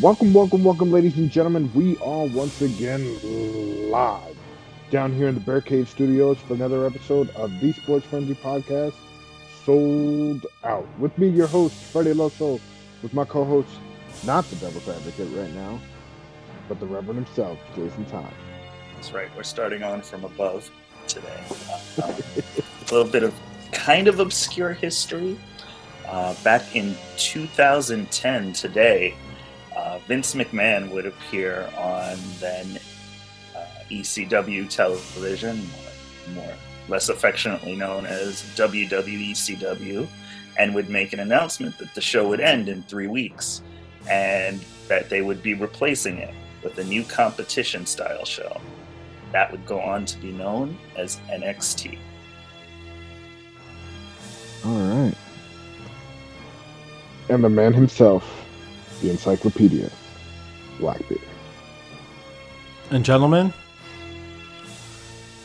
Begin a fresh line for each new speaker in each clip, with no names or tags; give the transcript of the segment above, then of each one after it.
Welcome, welcome, welcome, ladies and gentlemen. We are once again live down here in the Bear Cave Studios for another episode of the Sports Frenzy Podcast, Souled Out. With me, your host, Freddie Loso, with my co host, not the Devil's Advocate right now, but the Reverend himself, Jason Todd.
That's right. We're starting on from above today. Uh, a little bit of kind of obscure history. Uh, back in 2010, today, uh, Vince McMahon would appear on then uh, ECW television, more, more less affectionately known as WWECW, and would make an announcement that the show would end in three weeks and that they would be replacing it with a new competition style show. That would go on to be known as NXT.
All right. And the man himself, the encyclopedia, Blackbeard.
And gentlemen,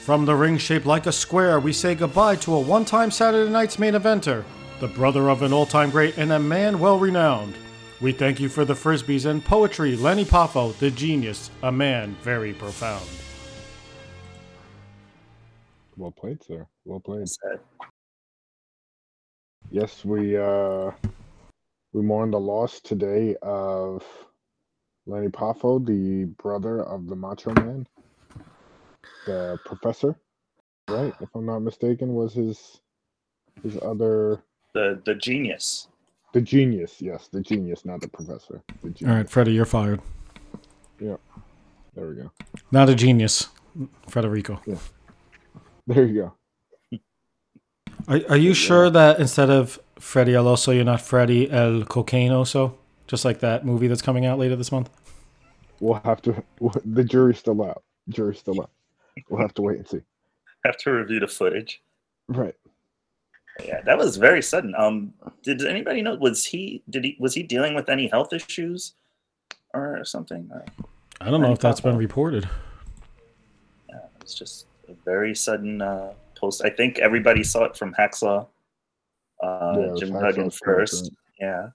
from the ring shaped like a square, we say goodbye to a one time Saturday night's main eventer, the brother of an all time great and a man well renowned. We thank you for the frisbees and poetry, Lenny Poffo, the genius, a man very profound.
Well played, sir. Well played. Yes, we uh we mourn the loss today of Lenny Poffo, the brother of the Macho Man, the professor, right? If I'm not mistaken, was his his other
The the genius.
the genius? Yes, the genius, not the professor. The
All
genius.
right, Freddie, you're fired.
Yeah, there we go.
Not a genius, Federico.
Yeah, There you go.
Are, are you sure that instead of Freddie El Oso, you're not Freddie El Cocaine Oso? Just like that movie that's coming out later this month?
We'll have to. The jury's still out. Jury's still out. We'll have to wait and see.
Have to review the footage.
Right.
Yeah, that was very sudden. Um, did anybody know? Was he did he was he dealing with any health issues or something? Or,
I don't know if that's been reported.
yeah, it was just a very sudden uh, post. I think everybody saw it from Hacksaw. Uh,
Yeah,
Jim
Hacksaw's
Duggan first.
right?
Yeah.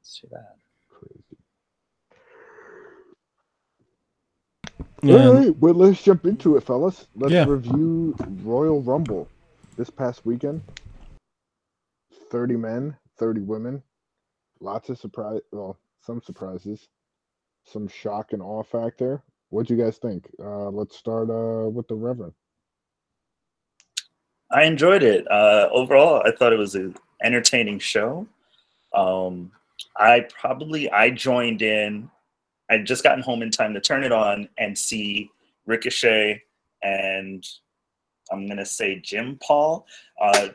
It's too bad.
Crazy.
Yeah,
All right, well, let's jump into it, fellas. Let's
Yeah.
review Royal Rumble this past weekend. 30 men, 30 women. Lots of surprise, well, some surprises, some shock and awe factor. What'd you guys think? Uh, let's start uh, with the Reverend.
I enjoyed it. Uh, overall, I thought it was an entertaining show. Um, I probably I joined in. I'd just gotten home in time to turn it on and see Ricochet and I'm gonna say Jim Paul uh,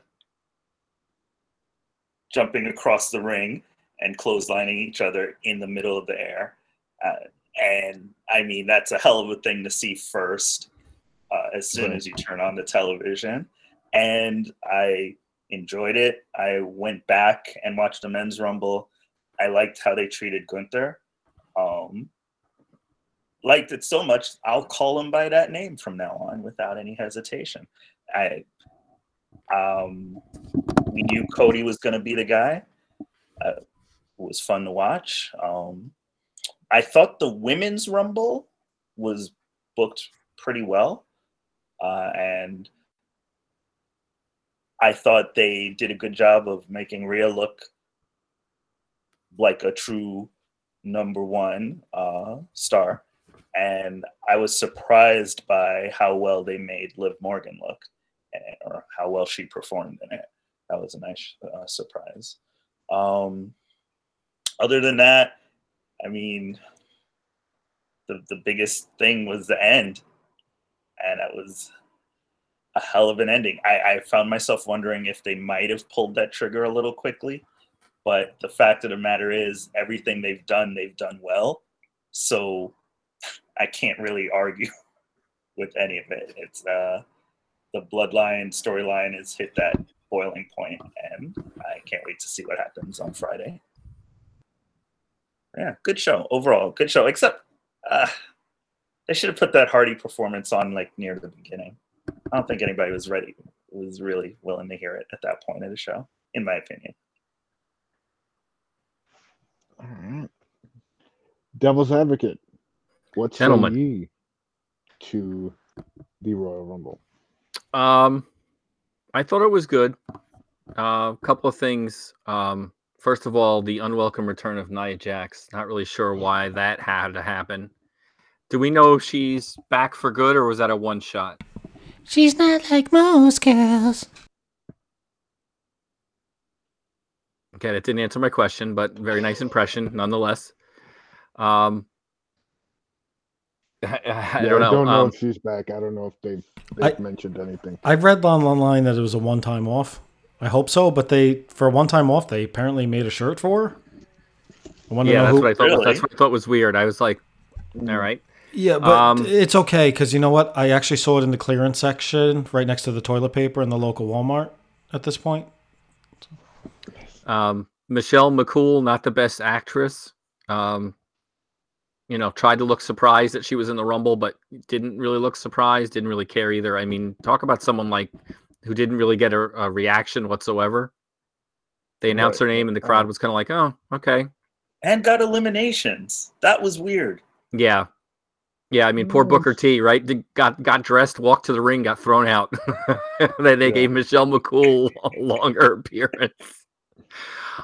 jumping across the ring and clotheslining each other in the middle of the air. Uh, and I mean, that's a hell of a thing to see first uh, as soon as you turn on the television. And I enjoyed it. I went back and watched the men's rumble. I liked how they treated Gunther. Um, liked it so much, I'll call him by that name from now on without any hesitation. I um, we knew Cody was going to be the guy. Uh, it was fun to watch. Um, I thought the women's rumble was booked pretty well, uh, and I thought they did a good job of making Rhea look like a true number one uh, star. And I was surprised by how well they made Liv Morgan look, eh, or how well she performed in it. That was a nice uh, surprise. Um, other than that, I mean, the the biggest thing was the end, and it was a hell of an ending. I, I found myself wondering if they might have pulled that trigger a little quickly, but the fact of the matter is, everything they've done, they've done well. So I can't really argue with any of it. It's uh, the bloodline storyline has hit that boiling point, and I can't wait to see what happens on Friday. Yeah, good show overall. Good show, except uh, they should have put that Hardy performance on like near the beginning. I don't think anybody was ready, was really willing to hear it at that point of the show, in my opinion.
All right. Devil's Advocate. What's say
Gentlemen.
ye to the Royal Rumble?
Um, I thought it was good. A uh, couple of things. Um, first of all, the unwelcome return of Nia Jax. Not really sure why that had to happen. Do we know if she's back for good, or was that a one shot?
She's not like most girls.
Okay, that didn't answer my question, but very nice impression nonetheless. Um, I, I
Yeah,
don't know.
I don't know
um,
if she's back. I don't know if they've, they've mentioned anything.
I've read online that it was a one time off. I hope so, but they for a one time off they apparently made a shirt for her. I want to
yeah,
know
that's
who.
what I thought.
Really?
That's what I thought was weird. I was like, all right.
Yeah, but
Um,
it's okay because you know what? I actually saw it in the clearance section right next to the toilet paper in the local Walmart. At this point,
Um, Michelle McCool, not the best actress. Um, you know, tried to look surprised that she was in the Rumble, but didn't really look surprised. Didn't really care either. I mean, talk about someone like who didn't really get a, a reaction whatsoever. They announced
Right.
her name, and the crowd was kind of like, "Oh, okay,
And got eliminations. That was weird.
yeah, yeah." I mean, poor
Mm.
Booker T, right? Got got dressed, walked to the ring, got thrown out. then they
Yeah.
gave Michelle McCool a longer appearance.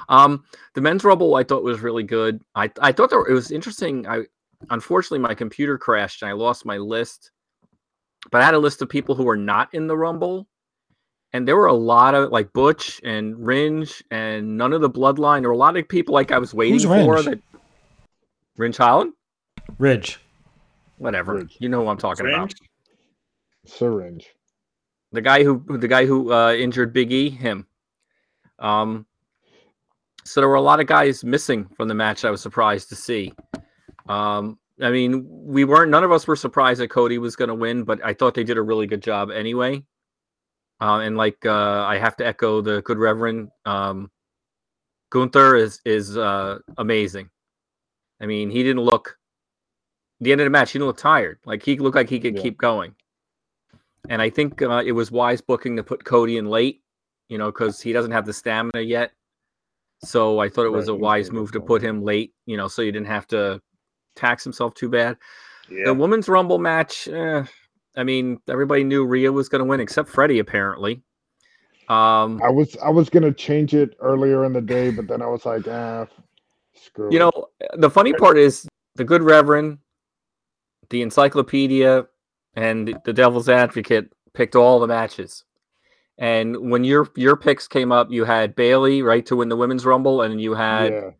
Um, the men's rumble I thought was really good. I I thought there, it was interesting. I unfortunately my computer crashed and I lost my list, but I had a list of people who were not in the rumble, and there were a lot of like Butch and Ringe and none of the Bloodline. There were a lot of people like I was waiting
Who's
for
Ringe?
that. Ringe Holland,
Ridge.
Whatever you know who I'm talking about.
Syringe.
The guy who the guy who uh, injured Big E, him. Um, so there were a lot of guys missing from the match. I was surprised to see. Um, I mean, we weren't. None of us were surprised that Cody was going to win, but I thought they did a really good job anyway. Uh, and like uh, I have to echo the good Reverend um, Gunther is is uh, amazing. I mean, he didn't look. The end of the match, he didn't look tired. Like he looked like he could
Yeah.
keep going. And I think uh, it was wise booking to put Cody in late, you know, because he doesn't have the stamina yet. So I thought it was
Right,
a wise move to put him late, you know, so you didn't have to tax himself too bad.
Yeah.
The women's rumble match, eh, I mean, everybody knew Rhea was going to win except Freddie, apparently. Um,
I was I was gonna change it earlier in the day, but then I was like, ah, screw
you
it.
know, the funny part is the good Reverend, the encyclopedia, and the Devil's Advocate picked all the matches. And when your your picks came up, you had Bayley right to win the women's rumble, and you had
yeah.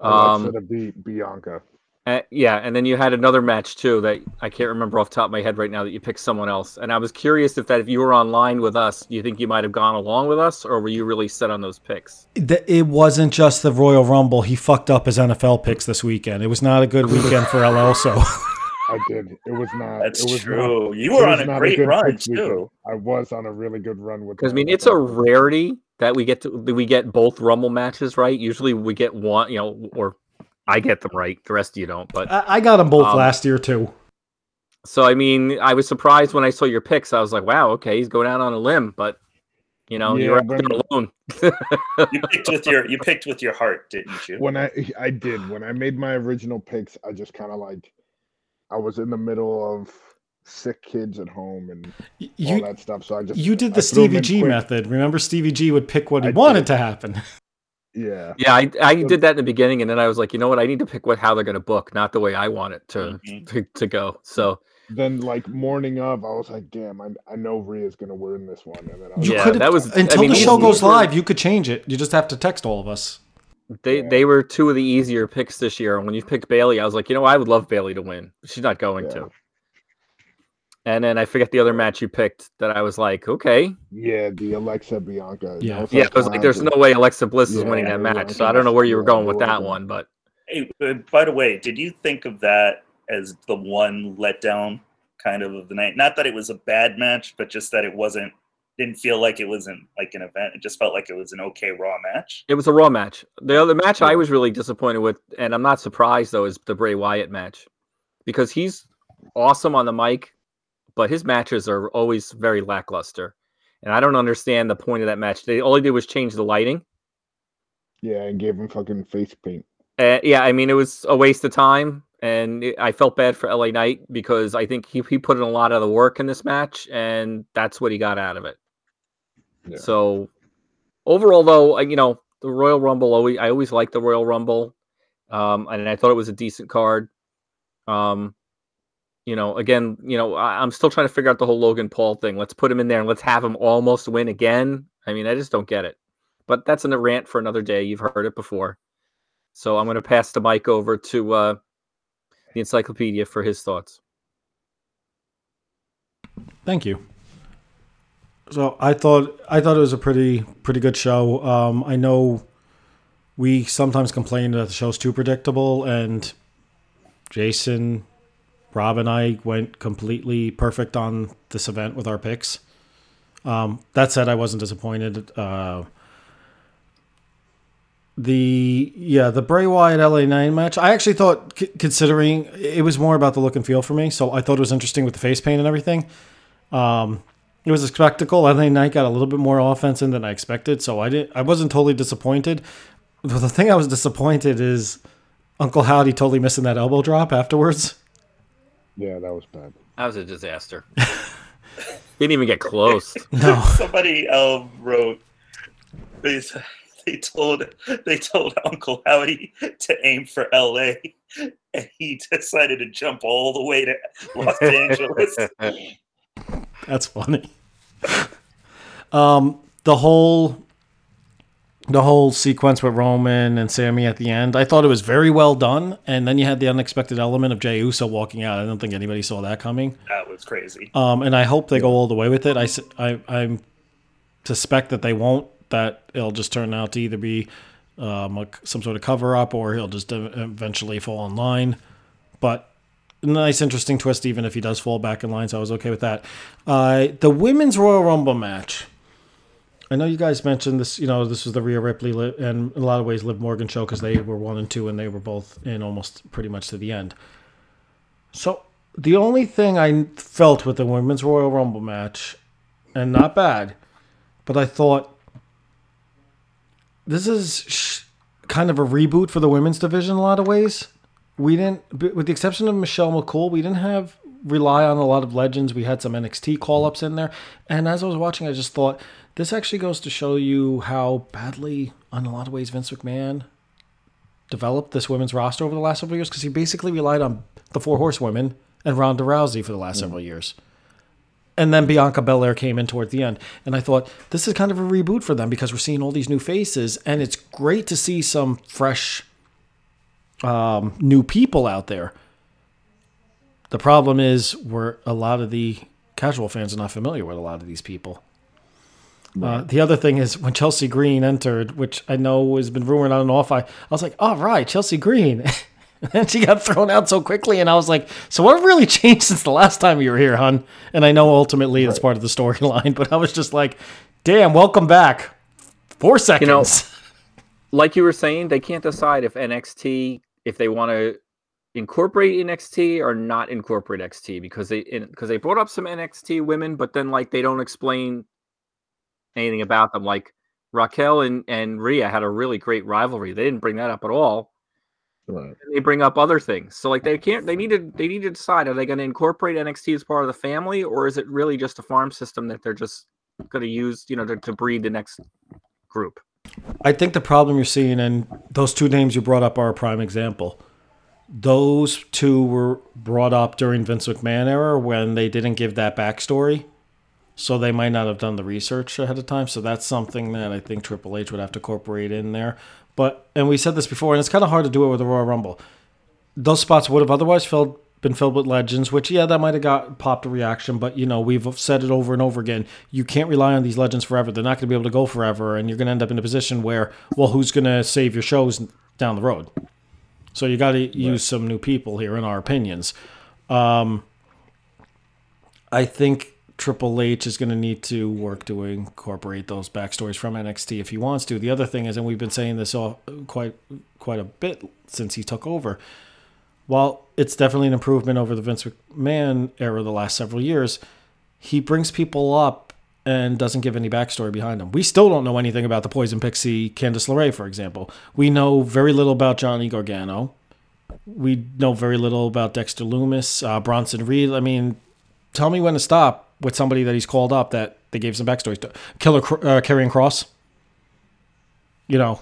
um,
to beat Bianca.
Uh, yeah, and then you had another match too that I can't remember off the top of my head right now that you picked someone else. And I was curious if that if you were online with us, do you think you might have gone along with us, or were you really set on those picks?
Th- It wasn't just the Royal Rumble. He fucked up his NFL picks this weekend. It was not a good weekend for LL. So
I did. It was not.
That's
it was
true.
Not,
you were on a
not
great
good
run
picks weekend.
too.
I was on a really good run with.
Because I mean, it's a rarity that we get to we get both Rumble matches right. Usually, we get one, you know, or I get them right. The rest of you don't. But
I, I got them both
Um,
last year too.
so I mean, I was surprised when I saw your picks. I was like, wow, okay, he's going out on a limb, but. You know,
Yeah,
you're out there alone.
You picked with your you picked with your heart, didn't you?
when I I did when I made my original picks, I just kind of like I was in the middle of sick kids at home and
Y-
all
You
that stuff. So I just
you did the Stevie G
quick.
method. Remember, Stevie G would pick what he
I
wanted
did.
to happen.
Yeah,
Yeah, I, I did that in the beginning, and then I was like, you know what? I need to pick what how they're going to book, not the way I want it to,
Mhm.
to to go. So
then like morning of, I was like, damn, I I know Rhea's gonna win this one, and then I was
You
Yeah,
like,
could've-
that was- I
until
mean,
the show goes live. You could change it. You just have to text all of us.
They
Yeah.
they were two of the easier picks this year. And when you picked Bayley, I was like, you know, I would love Bayley to win. She's not going
Yeah.
to. And then I forget the other match you picked that I was like, okay,
yeah, the Alexa Bianca. and
Yeah.
was
yeah, I was like, there's no way Alexa Bliss is
Yeah,
winning that match.
like,
So I don't know where you were going with that one, but
Hey, uh, by the way, did you think of that as the one letdown kind of of the night? Not that it was a bad match, but just that it wasn't didn't feel like it wasn't like an event. It just felt like it was an okay Raw match.
It was a Raw match. The other match I was really disappointed with, and I'm not surprised though, is the Bray Wyatt match because he's awesome on the mic, but his matches are always very lackluster. And I don't understand the point of that match. They all they did was change the lighting.
Yeah, and gave him fucking face paint.
Uh, yeah, I mean, it was a waste of time, and it, I felt bad for LA Knight because I think he, he put in a lot of the work in this match, and that's what he got out of it.
Yeah.
So, overall, though, you know, the Royal Rumble, always, I always liked the Royal Rumble, um, and I thought it was a decent card. Um, you know, again, you know, I, I'm still trying to figure out the whole Logan Paul thing. Let's put him in there and let's have him almost win again. I mean, I just don't get it. But that's a rant for another day. You've heard it before. So I'm going to pass the mic over to uh, the encyclopedia for his thoughts.
Thank you. So I thought I thought it was a pretty pretty good show. Um, I know we sometimes complain that the show's too predictable, and Jason, Rob, and I went completely perfect on this event with our picks. Um, that said, I wasn't disappointed. Uh, the yeah the Bray Wyatt LA Knight match. I actually thought, c- considering it was more about the look and feel for me, so I thought it was interesting with the face paint and everything. Um, it was a spectacle. I think Knight got a little bit more offense in than I expected, so I didn't. I wasn't totally disappointed. But the thing I was disappointed is Uncle Howdy totally missing that elbow drop afterwards.
Yeah, that was bad.
That was a disaster. Didn't even get close.
No,
Somebody um, wrote they they told they told Uncle Howdy to aim for L.A. and he decided to jump all the way to Los Angeles.
that's funny. Um, the whole the whole sequence with Roman and Sami at the end, I thought it was very well done. And then you had the unexpected element of Jey Uso walking out. I don't think anybody saw that coming.
That was crazy.
Um, and I hope they go all the way with it. I suspect that they won't. That it'll just turn out to either be um, a, some sort of cover up or he'll just eventually fall in line. But nice, interesting twist, even if he does fall back in line. So I was okay with that. Uh, the women's Royal Rumble match. I know you guys mentioned this. You know, this was the Rhea Ripley and in a lot of ways Liv Morgan show because they were one and two and they were both in almost pretty much to the end. So the only thing I felt with the women's Royal Rumble match, and not bad, but I thought this is sh- kind of a reboot for the women's division in a lot of ways. We didn't, with the exception of Michelle McCool, we didn't have rely on a lot of legends. We had some NXT call ups in there, and as I was watching, I just thought this actually goes to show you how badly, in a lot of ways, Vince McMahon developed this women's roster over the last several years because he basically relied on the four horsewomen and Ronda Rousey for the last mm. several years. And then Bianca Belair came in toward the end. And I thought, this is kind of a reboot for them because we're seeing all these new faces. And it's great to see some fresh, um, new people out there. The problem is, we're a lot of the casual fans are not familiar with a lot of these people. Uh, the other thing is when Chelsea Green entered, which I know has been rumored on and off, I, I was like, all right, Chelsea Green. and she got thrown out so quickly, and I was like, so what really changed since the last time you were here, hon? And I know ultimately it's part of the storyline, but I was just like, damn, welcome back. Four seconds.
know, like you were saying, they can't decide if NXT if they want to incorporate NXT or not incorporate NXT because they because they brought up some NXT women, but then like they don't explain anything about them. Like Raquel and and Rhea had a really great rivalry. They didn't bring that up at all.
Right.
They bring up other things. So like they can't. They need to. They need to decide: are they going to incorporate NXT as part of the family, or is it really just a farm system that they're just going to use, you know, to, to breed the next group?
I think the problem you're seeing, and those two names you brought up are a prime example. Those two were brought up during Vince McMahon era when they didn't give that backstory. So they might not have done the research ahead of time. So that's something that I think Triple H would have to incorporate in there. But and we said this before, and it's kind of hard to do it with the Royal Rumble. Those spots would have otherwise filled been filled with legends, which yeah, that might have got popped a reaction, but you know, we've said it over and over again. You can't rely on these legends forever. They're not going to be able to go forever, and you're going to end up in a position where, well, who's going to save your shows down the road? So you got to use some new people here, in our opinions. Um, I think Triple H is going to need to work to incorporate those backstories from NXT if he wants to. The other thing is, and we've been saying this all quite quite a bit since he took over. While it's definitely an improvement over the Vince McMahon era the last several years, he brings people up and doesn't give any backstory behind them. We still don't know anything about the Poison Pixie Candice LeRae, for example. We know very little about Johnny Gargano. We know very little about Dexter Lumis, uh, Bronson Reed. I mean, tell me when to stop with somebody that he's called up that they gave some backstory to. Killer uh, Karrion Kross. You know.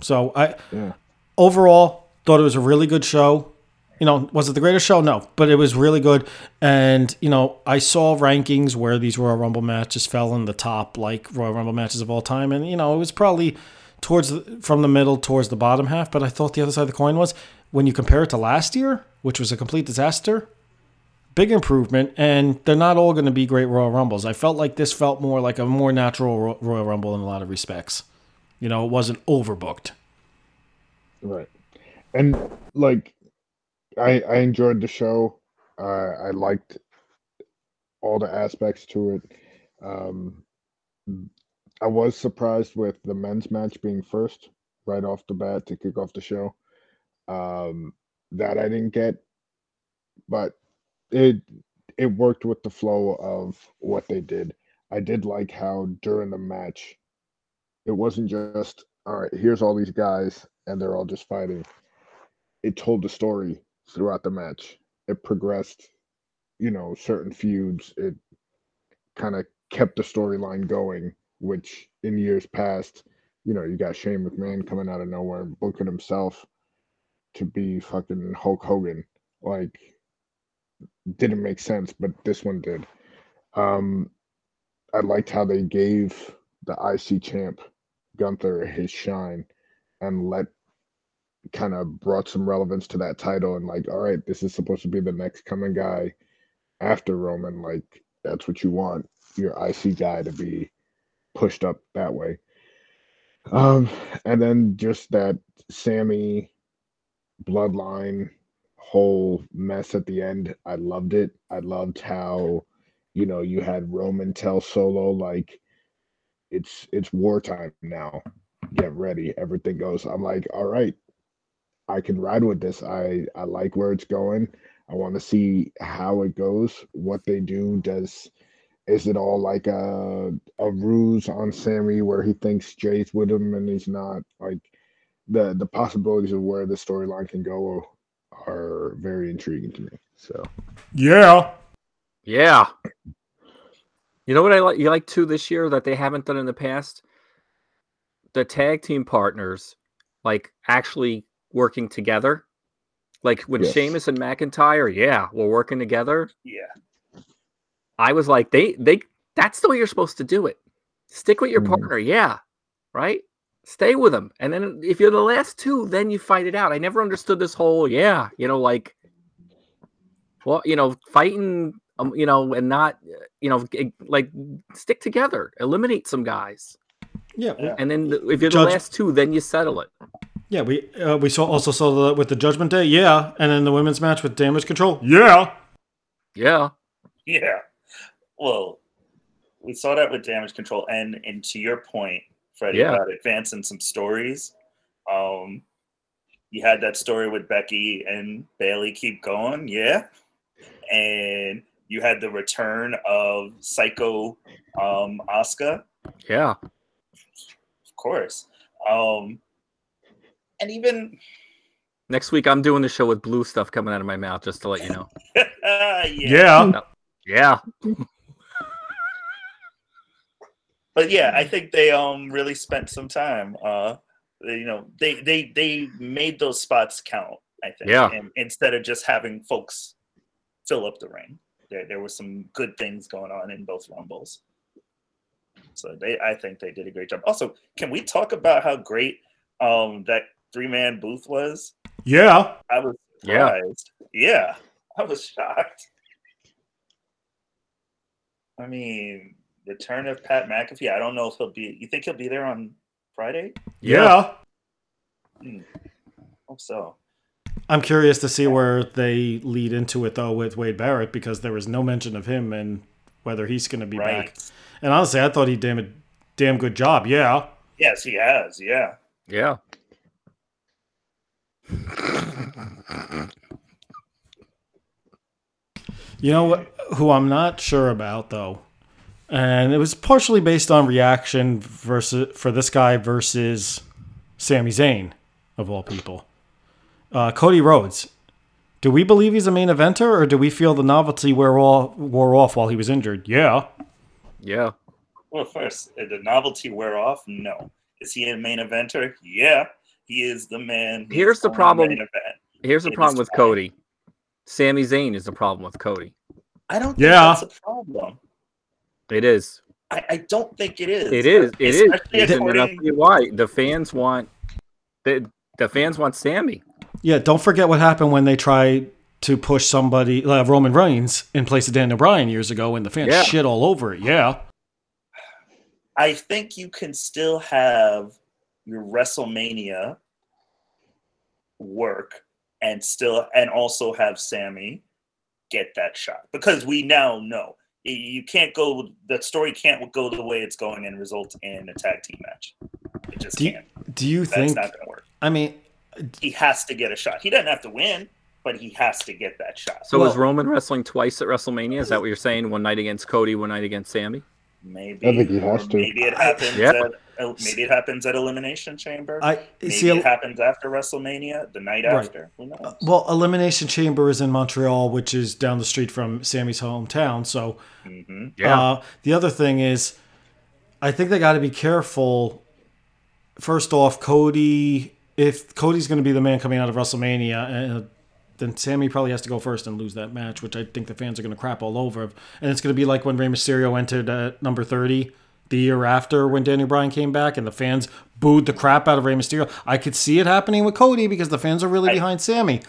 So I
Yeah.
overall thought it was a really good show. You know, was it the greatest show? No, but it was really good. And you know, I saw rankings where these Royal Rumble matches fell in the top, like Royal Rumble matches of all time, and you know, it was probably towards the, from the middle towards the bottom half. But I thought the other side of the coin was when you compare it to last year, which was a complete disaster. Big improvement, and they're not all going to be great Royal Rumbles. I felt like this felt more like a more natural Royal Rumble in a lot of respects. You know, it wasn't overbooked.
Right. And like I I enjoyed the show. Uh, I liked all the aspects to it. Um I was surprised with the men's match being first right off the bat to kick off the show. Um that I didn't get but it it worked with the flow of what they did. I did like how during the match it wasn't just all right, here's all these guys and they're all just fighting. It told the story throughout the match. It progressed, you know, certain feuds. It kind of kept the storyline going, which in years past, you know, you got Shane McMahon coming out of nowhere booking himself to be fucking Hulk Hogan. Like, didn't make sense, but this one did. Um, I liked how they gave the IC champ Gunther his shine and let kind of brought some relevance to that title and like, all right, this is supposed to be the next coming guy after Roman. Like, that's what you want your IC guy to be pushed up that way. Um, and then just that Sami bloodline whole mess at the end. I loved it. I loved how, you know, you had Roman tell Solo like it's it's wartime now. Get ready. Everything goes. I'm like, all right, I can ride with this. I I like where it's going. I want to see how it goes, what they do. Does is it all like a a ruse on Sami where he thinks Jey's with him and he's not? Like the the possibilities of where the storyline can go are very intriguing to me. So
Yeah.
Yeah. You know what I like you like too this year that they haven't done in the past? The tag team partners like actually working together. Like when
Yes.
Sheamus and McIntyre, yeah, we're working together.
Yeah.
I was like, they they that's the way you're supposed to do it. Stick with your
Mhm.
partner, yeah. Right? Stay with them. And then if you're the last two, then you fight it out. I never understood this whole, yeah, you know, like well, you know, fighting um, you know, and not uh, you know, like stick together, eliminate some guys.
Yeah.
Yeah.
And then the- if you're
Judge-
the last two, then you settle it.
Yeah, we uh, we saw also saw the with the Judgment Day, yeah, and then the women's match with Damage Control, yeah.
Yeah.
Yeah. Well, we saw that with damage control, and and to your point, Freddie,
Yeah.
about advancing some stories. Um, you had that story with Becky and Bayley keep going, yeah, and you had the return of Psycho um Oscar,
Yeah.
of course. Um, and even
Next week I'm doing the show with blue stuff coming out of my mouth, just to let you know.
yeah.
Yeah.
Yeah.
but yeah, I think they um really spent some time. Uh, you know, they they they made those spots count. I think.
Yeah.
And instead of just having folks fill up the ring, there there was some good things going on in both rumbles. So they, I think they did a great job. Also, can we talk about how great um that three man booth was?
Yeah.
I was
Yeah.
surprised. Yeah, I was shocked. I mean, return of Pat McAfee. I don't know if he'll be. You think he'll be there on Friday?
Yeah.
Hope so.
I'm curious to see where they lead into it though with Wade Barrett because there was no mention of him and whether he's going to be
Right.
back. And honestly, I thought he did a damn good job. Yeah.
Yes, he has. Yeah.
Yeah.
You know what? Who I'm not sure about though, and it was partially based on reaction versus for this guy versus Sami Zayn, of all people. Uh, Cody Rhodes. Do we believe he's a main eventer, or do we feel the novelty wore off, wore off while he was injured? Yeah.
Yeah.
Well, first, did the novelty wear off? No. Is he a main eventer? Yeah. He is the man.
Here's the problem.
main event.
Here's the
It
problem with
fine.
Cody. Sami Zayn is the problem with Cody.
I don't think
Yeah.
that's a problem.
It is.
I, I don't think it is.
It is. It is.
Especially
And I'll
according-
why. The fans want the the fans want Sami.
Yeah, don't forget what happened when they tried to push somebody, uh, Roman Reigns, in place of Daniel Bryan years ago, and the fans
Yeah.
shit all over it. Yeah.
I think you can still have your WrestleMania work and still and also have Sami get that shot because we now know you can't go the story can't go the way it's going and result in a tag team match. It just
Do you,
can't.
do you
That's
think?
not going to work.
I mean,
He has to get a shot. He doesn't have to win, but he has to get that shot.
So is
Well-
Roman wrestling twice at WrestleMania? Is that what you're saying? One night against Cody, one night against Sami.
Maybe
I think he has to.
Maybe it happens.
Yeah.
At, uh, maybe it happens at Elimination Chamber.
I
maybe
see.
it happens after WrestleMania, the night
Right.
after. Who knows?
Well, Elimination Chamber is in Montreal, which is down the street from Sami's hometown. So,
hmm
uh, the other thing is, I think they got to be careful. First off, Cody, if Cody's going to be the man coming out of WrestleMania, uh, then Sami probably has to go first and lose that match, which I think the fans are going to crap all over. And it's going to be like when Rey Mysterio entered at number 30 the year after when Daniel Bryan came back and the fans booed the crap out of Rey Mysterio. I could see it happening with Cody because the fans are really
I-
behind Sami.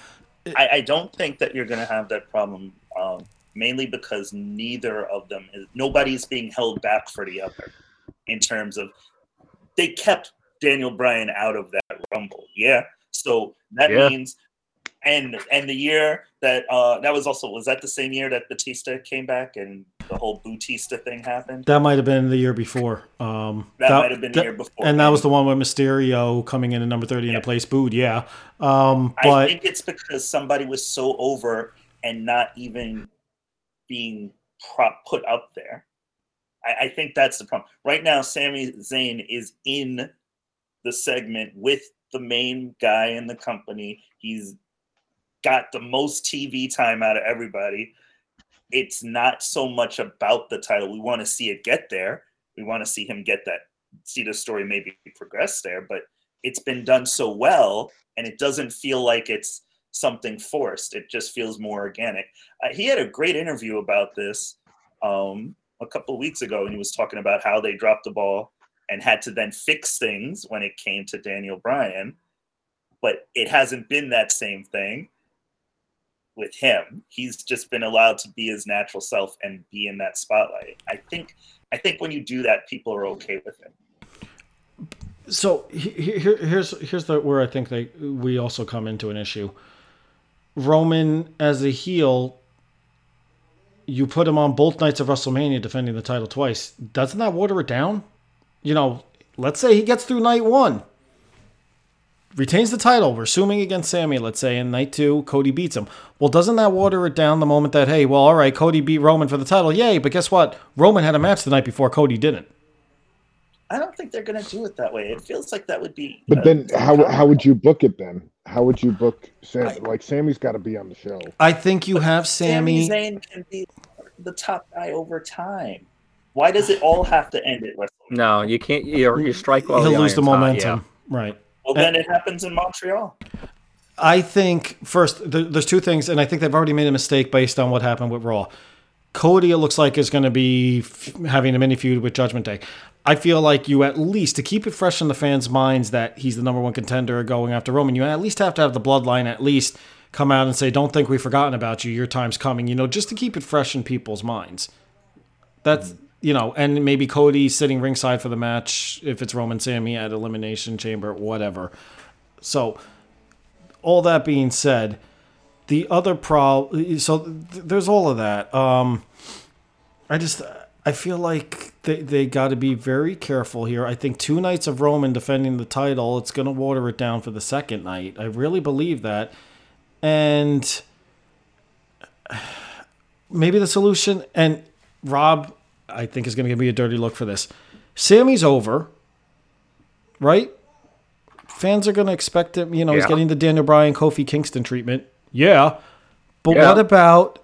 I, I don't think that you're going to have that problem, um, mainly because neither of them is nobody's being held back for the other in terms of they kept Daniel Bryan out of that Rumble. Yeah, so that
Yeah.
means. And and the year that uh that was also was that the same year that Batista came back and the whole Bautista thing happened.
That might have been the year before. Um,
That, might have been the year before.
And that was the one with Mysterio coming in at number 30 in
Yeah.
a place booed, yeah. Um,
I
but
think it's because somebody was so over and not even being prop put up there. I, I think that's the problem. Right now, Sami Zayn is in the segment with the main guy in the company. He's got the most TV time out of everybody. It's not so much about the title. We want to see it get there. We want to see him get that, see the story maybe progress there. But it's been done so well, and it doesn't feel like it's something forced. It just feels more organic. Uh, he had a great interview about this um, a couple weeks ago, and he was talking about how they dropped the ball and had to then fix things when it came to Daniel Bryan. But it hasn't been that same thing with him. He's just been allowed to be his natural self and be in that spotlight. I think I think when you do that, people are okay with it.
so he- he- here, here's here's the where I think they we also come into an issue. Roman as a heel, you put him on both nights of WrestleMania defending the title twice. Doesn't that water it down? You know, let's say he gets through night one, retains the title. We're assuming against Sami, let's say, in night two, Cody beats him. Well, doesn't that water it down the moment that, hey, well, all right, Cody beat Roman for the title. Yay, but guess what? Roman had a match the night before Cody didn't.
I don't think they're going to do it that way. It feels like that would be.
But
uh,
then, how how would you book it then? How would you book Sam? like Sami's got to be on the show.
I think you have Sammy.
Sami Zayn can be the top guy over time. Why does it all have to end at WrestleMania?
No, you can't. You you strike while
He'll
the
lose the
iron's hot,
momentum. Right.
Well, then it happens in Montreal.
I think first th- there's two things, and I think they've already made a mistake based on what happened with Raw. Cody, it looks like, is going to be f- having a mini feud with Judgment Day. I feel like you at least to keep it fresh in the fans' minds that he's the number one contender going after Roman. You at least have to have the bloodline at least come out and say, "Don't think we've forgotten about you. Your time's coming." You know, just to keep it fresh in people's minds. That's you know, and maybe Cody sitting ringside for the match if it's Roman Sami at Elimination Chamber, whatever. So, all that being said, the other pro so th- there's all of that. Um, I just I feel like they they got to be very careful here. I think two nights of Roman defending the title, it's going to water it down for the second night. I really believe that, and maybe the solution, and Rob, I think is going to give me a dirty look for this. Sami's over, right? Fans are going to expect him. You know, he's getting the Daniel Bryan, Kofi Kingston treatment. Yeah, but
Yeah.
what about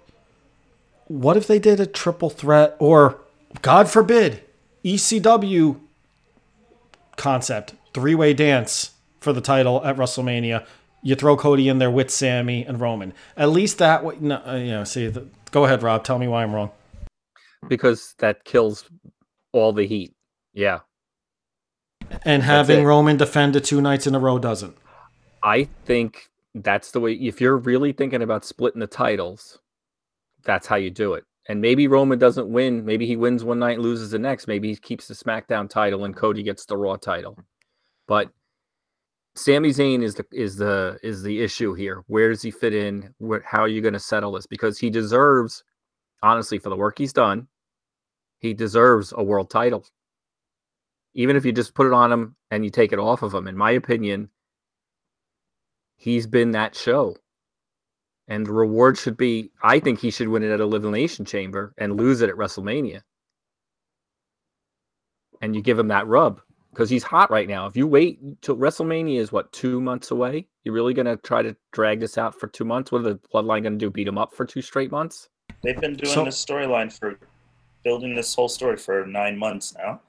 what if they did a triple threat or, God forbid, ECW concept three way dance for the title at WrestleMania? You throw Cody in there with Sami and Roman. At least that way. No, uh, you know, see. The, go ahead, Rob. Tell me why I'm wrong. Hmm.
because that kills all the heat. Yeah.
And having. Roman defend it two nights in a row doesn't.
I think that's the way if you're really thinking about splitting the titles, that's how you do it. And maybe Roman doesn't win. Maybe he wins one night, loses the next. Maybe he keeps the SmackDown title and Cody gets the Raw title. But Sami Zayn is the is the is the issue here. Where does he fit in? Where, how are you going to settle this? Because he deserves, honestly, for the work he's done, he deserves a world title. Even if you just put it on him and you take it off of him, in my opinion, he's been that show. And the reward should be I think he should win it at Elimination Chamber and lose it at WrestleMania. And you give him that rub because he's hot right now. If you wait till WrestleMania is what, two months away? You're really going to try to drag this out for two months? What are the Bloodline going to do? Beat him up for two straight months?
They've been doing
So-
this storyline for building this whole story for nine months now.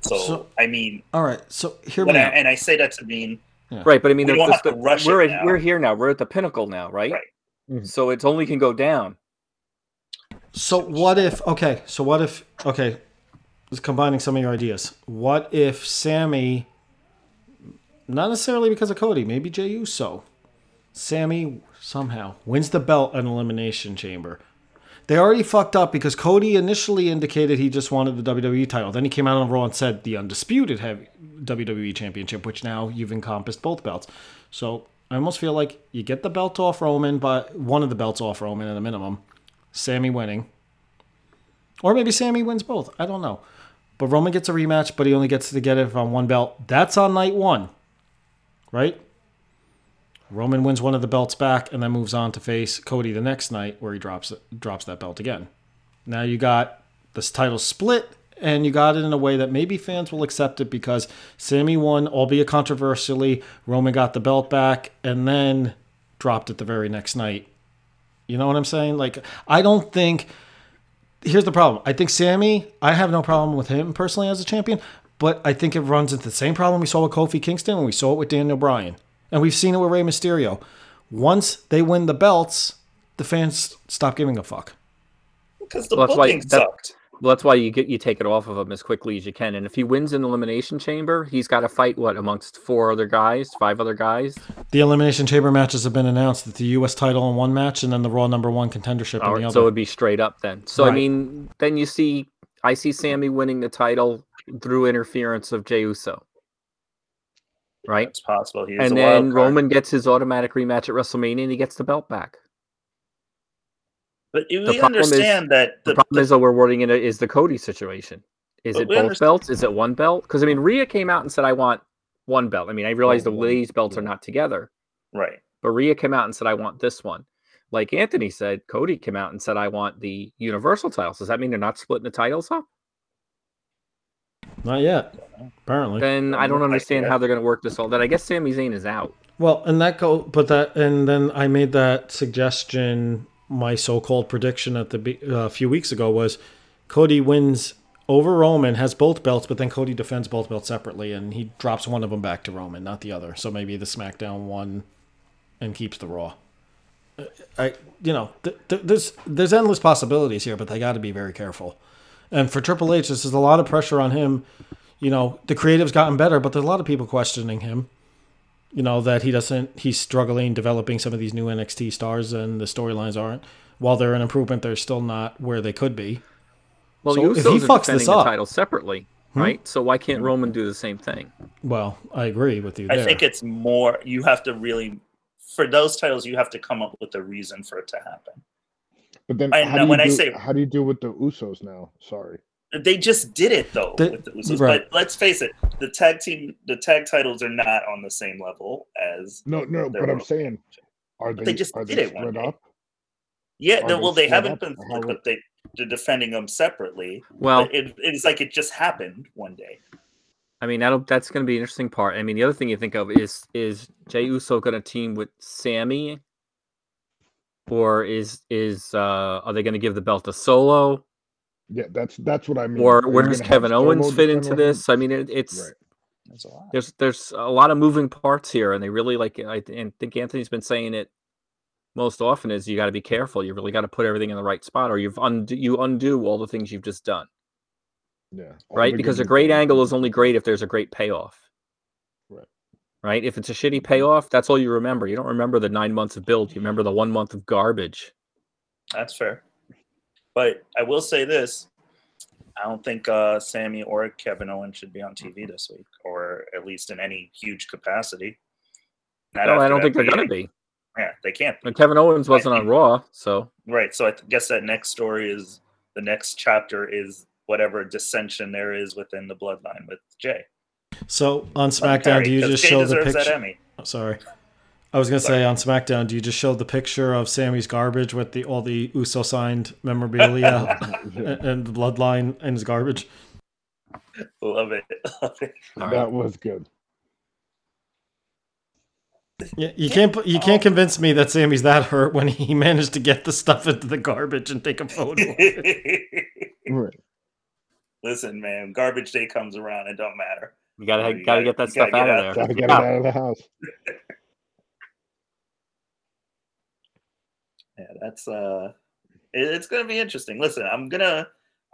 So,
So-
I mean,
All right. So here
when
me
I, and I say that to mean
Right, but I mean,
we
the,
don't
the,
have to rush
we're at-
now.
we're here now. We're at the pinnacle now, right?
Right.
Mhm.
So it's only can go down.
So what if okay, so what if okay, just combining some of your ideas. What if Sami not necessarily because of Cody, maybe Jey Uso. Sami somehow wins the belt at Elimination Chamber. They already fucked up because Cody initially indicated he just wanted the WWE title. Then he came out on Raw and said the undisputed heavy WWE Championship, which now you've encompassed both belts. So I almost feel like you get the belt off Roman, but one of the belts off Roman at a minimum. Sami winning. Or maybe Sami wins both. I don't know. But Roman gets a rematch, but he only gets to get it on one belt. That's on night one. Right? Roman wins one of the belts back and then moves on to face Cody the next night where he drops drops that belt again. Now you got this title split and you got it in a way that maybe fans will accept it because Sami won, albeit controversially. Roman got the belt back and then dropped it the very next night. You know what I'm saying? Like, I don't think. Here's the problem. I think Sami, I have no problem with him personally as a champion, but I think it runs into the same problem we saw with Kofi Kingston and we saw it with Daniel Bryan. And we've seen it with Rey Mysterio. Once they win the belts, the fans stop giving a fuck.
because the
Well, that's why-
booking
that-
sucked.
Well, that's why you get you take it off of him as quickly as you can. And if he wins in the elimination chamber, he's got to fight what amongst four other guys, five other guys.
The Elimination Chamber matches have been announced that the U.S. title in one match and then the Raw number one contendership in
Or-
the other.
so it would be straight up then. So I mean, then you see, I see Sami winning the title through interference of Jey Uso, right?
It's possible. He's
and then. Roman gets his automatic rematch at WrestleMania and he gets the belt back.
But we
problem is-
understand that
The,
the,
problem is, that we're wording it is the Cody situation. Is it both
understand-
belts? Is it one belt? Because I mean, Rhea came out and said, "I want one belt." I mean, I oh, realize the
Oh, one,
ladies' belts are not together,
right.
but Rhea came out and said, "I want this one." Like Anthony said, Cody came out and said, "I want the Universal titles." Does that mean they're not splitting the titles up?
Not yet, apparently.
Then I don't understand how they're going to work this all. Then I guess Sami Zayn is out.
Well, and that go, but that, and then I made that suggestion. My so-called prediction at the be- uh, a few weeks ago was Cody wins over Roman, has both belts, but then Cody defends both belts separately, and he drops one of them back to Roman, not the other. So maybe the SmackDown one, and keeps the Raw. Uh, I, you know, th- th- there's there's endless possibilities here, but they got to be very careful. And for Triple H, this is a lot of pressure on him. You know, the creative's gotten better, but there's a lot of people questioning him you know that he doesn't he's struggling developing some of these new NXT stars and the storylines aren't while they're an improvement they're still not where they could be
Well,
So if he
are
fucks
defending
this
the
up-
title separately, hmm? right? So why can't Roman do the same thing?
well I agree with you
I think it's more. You have to really, for those titles, you have to come up with a reason for it to happen.
But then,
I
how,
know
do you
when I
do,
say-
how do you deal with the Usos now? Sorry.
They just did it though
They-
with the Usos.
right.
But let's face it, the tag team, the tag titles are not on the same level as.
No, no, but I'm saying, are they,
they just
are
did
they
it one
split
day.
up?
Yeah, no, well, they haven't
up,
been split,
would-
but they they're defending them separately.
Well,
it, it's like it just happened one day.
I mean, that'll, that's going to be an interesting part. I mean, the other thing you think of is is Jey Uso going to team with Sami, or is is uh are they going to give the belt to Solo,
Yeah, that's that's what I mean.
or where does Kevin Owens fit into
with him?
this? I mean, it, it's
Right.
That's a lot.
there's there's a lot of moving parts here, and they really like. I and think Anthony's been saying it most often is you got to be careful. You really got to put everything in the right spot, or you've undo you undo all the things you've just done,
Yeah. all
right?
the
Because a great angle is only great if there's a great payoff.
Right.
If it's a shitty payoff, that's all you remember. You don't remember the nine months of build. You remember the one month of garbage.
That's fair. But I will say this: I don't think uh, Sami or Kevin Owens should be on TV this week, or at least in any huge capacity. Not
No, I don't think they're going to be.
Yeah, they can't. Be.
And Kevin Owens wasn't on Raw, so
Right. So I th- guess that next story is the next chapter is whatever dissension there is within the bloodline with Jey.
So on SmackDown,
carry,
do you
'cause
just
Jay
show the
deserves that
picture?
Emmy.
Oh, sorry, I was gonna say on SmackDown, do you just show the picture of Sami's garbage with the all the Uso signed memorabilia and, and the bloodline and his garbage?
Love it. Love it.
all right.
That was good.
Yeah, you can't put- you can't convince me that Sami's that hurt when he managed to get the stuff into the garbage and take a photo.
Right.
Listen, man, garbage day comes around. It don't matter.
You gotta
You
gotta
gotta-
get that stuff
gotta
out of there.
Gotta get
Yeah.
it out of the house.
Yeah, that's uh, it- it's gonna be interesting. Listen, I'm gonna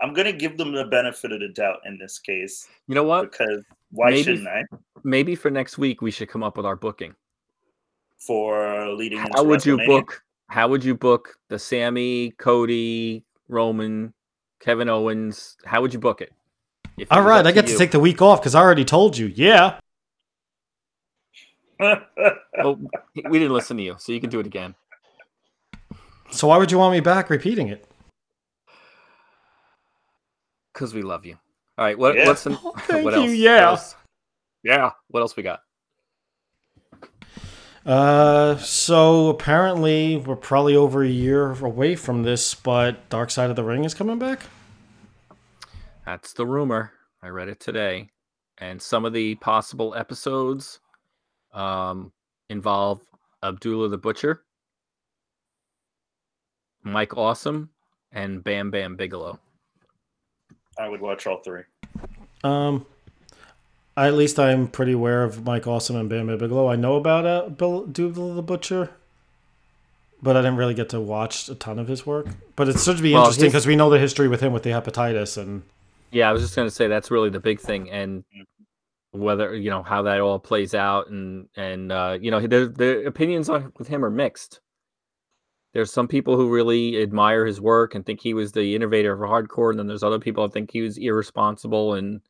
I'm gonna give them the benefit of the doubt in this case
You know what?
because why
Maybe-
shouldn't I?
Maybe for next week we should come up with our booking.
For leading into
How would you book? How would you book the Sami, Cody, Roman, Kevin Owens? How would you book it? If it
All
was
right,
up
I get to
you.
take the week off because I already told you. Yeah.
Oh, we didn't listen to you, so you can do it again.
So why would you want me back repeating it?
Because we love you. All right, what,
Yeah.
what's an,
Oh, thank
what
you,
else?
yeah.
What else? Yeah. What else we got?
Uh, so apparently we're probably over a year away from this, but Dark Side of the Ring is coming back.
That's the rumor. I read it today, and some of the possible episodes um, involve Abdullah the Butcher, Mike Awesome, and Bam Bam Bigelow.
I would watch all three.
Um, at least I'm pretty aware of Mike Awesome and Bam Bam Bigelow. I know about uh, Abdullah the Butcher, but I didn't really get to watch a ton of his work. But it should be
Well,
interesting because we know the history with him with the hepatitis and
Yeah, I was just gonna say that's really the big thing, and whether you know how that all plays out, and and uh, you know the the opinions on with him are mixed. There's some people who really admire his work and think he was the innovator of hardcore, and then there's other people that think he was irresponsible and